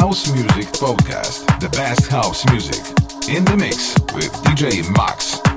House Music Podcast, the best house music. In the mix with DJ Maxx.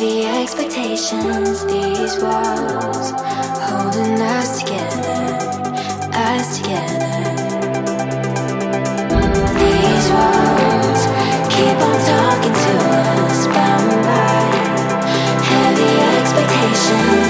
Heavy expectations, these walls holding us together, us together. These walls keep on talking to us, bound by heavy expectations.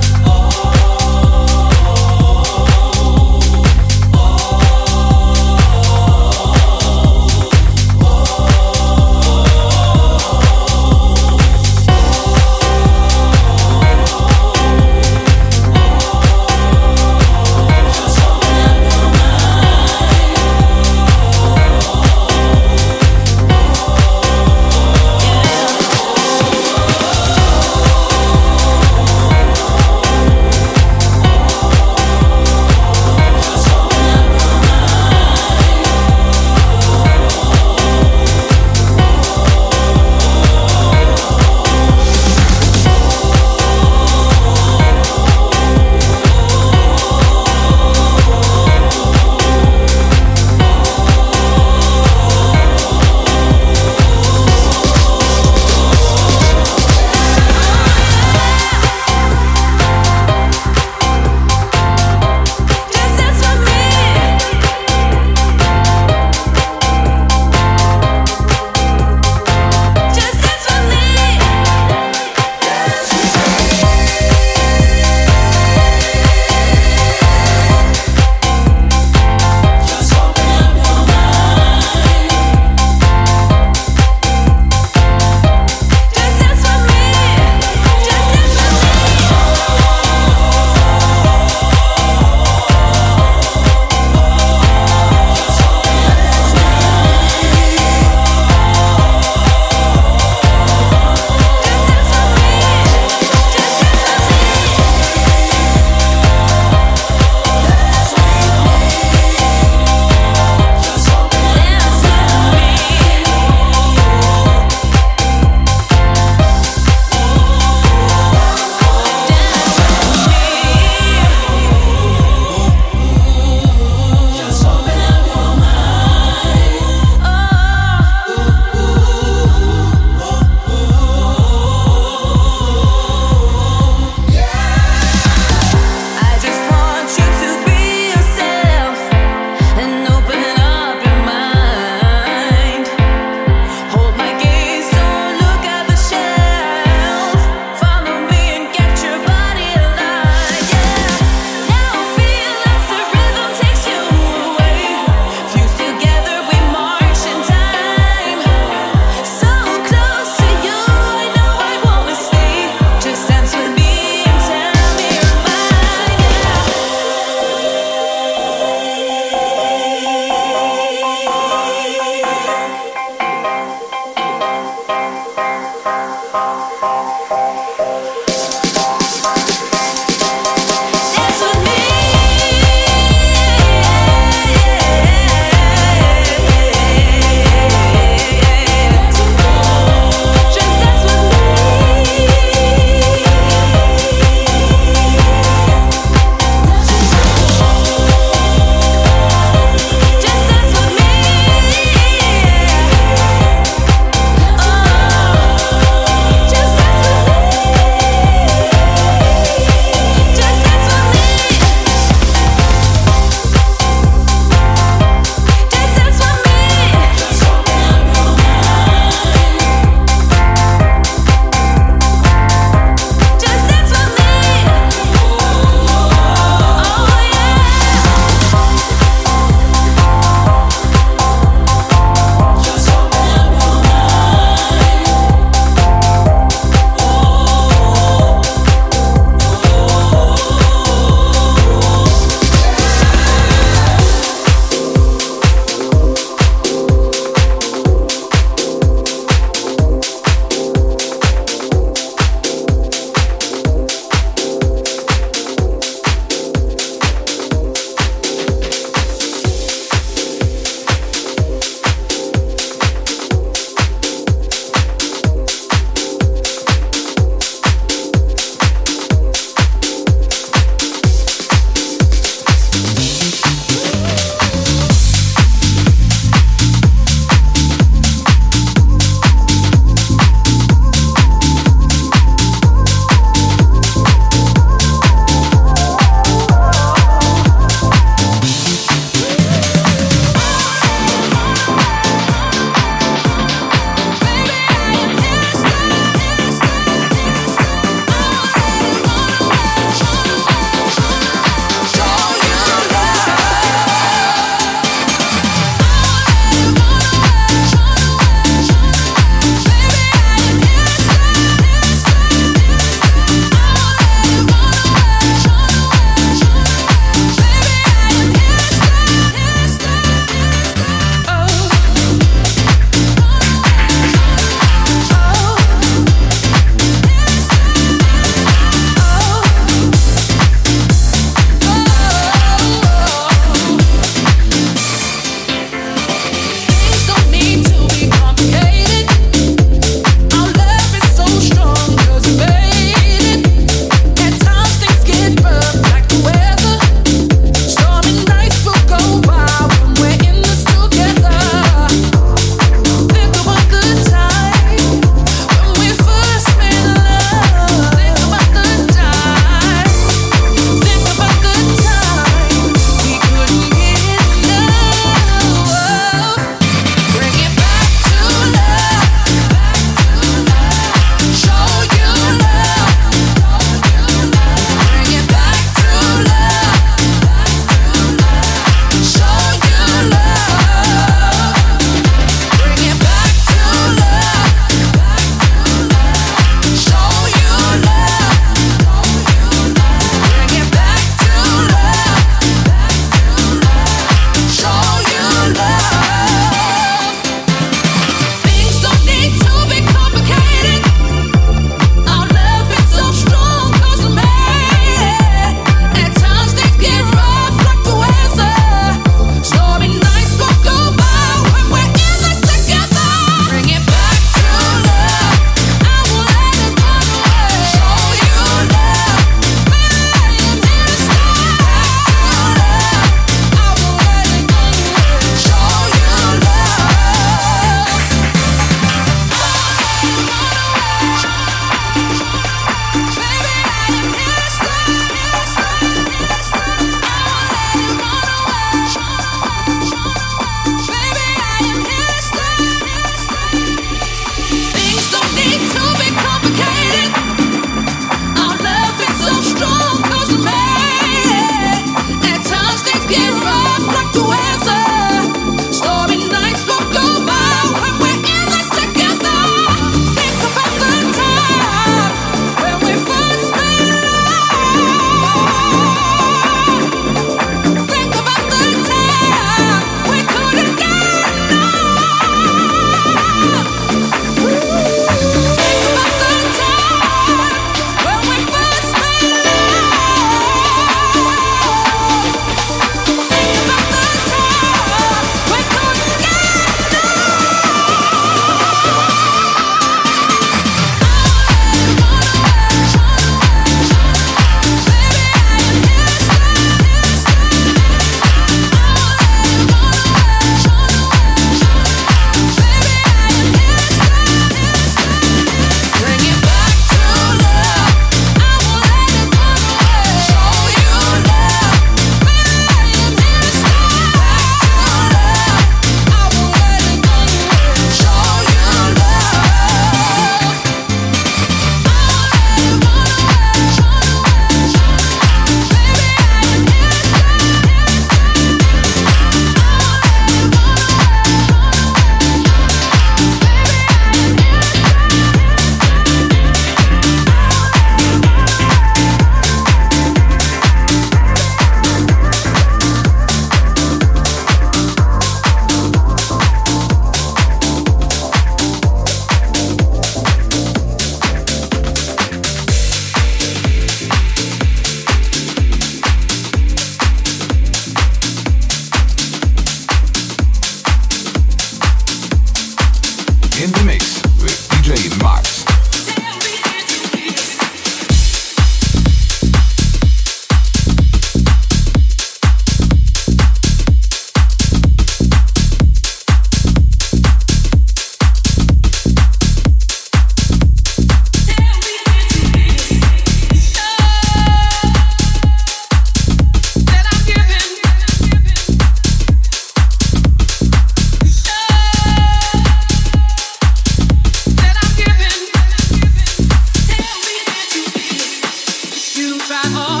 try hard.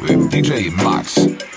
with DJ Maxx.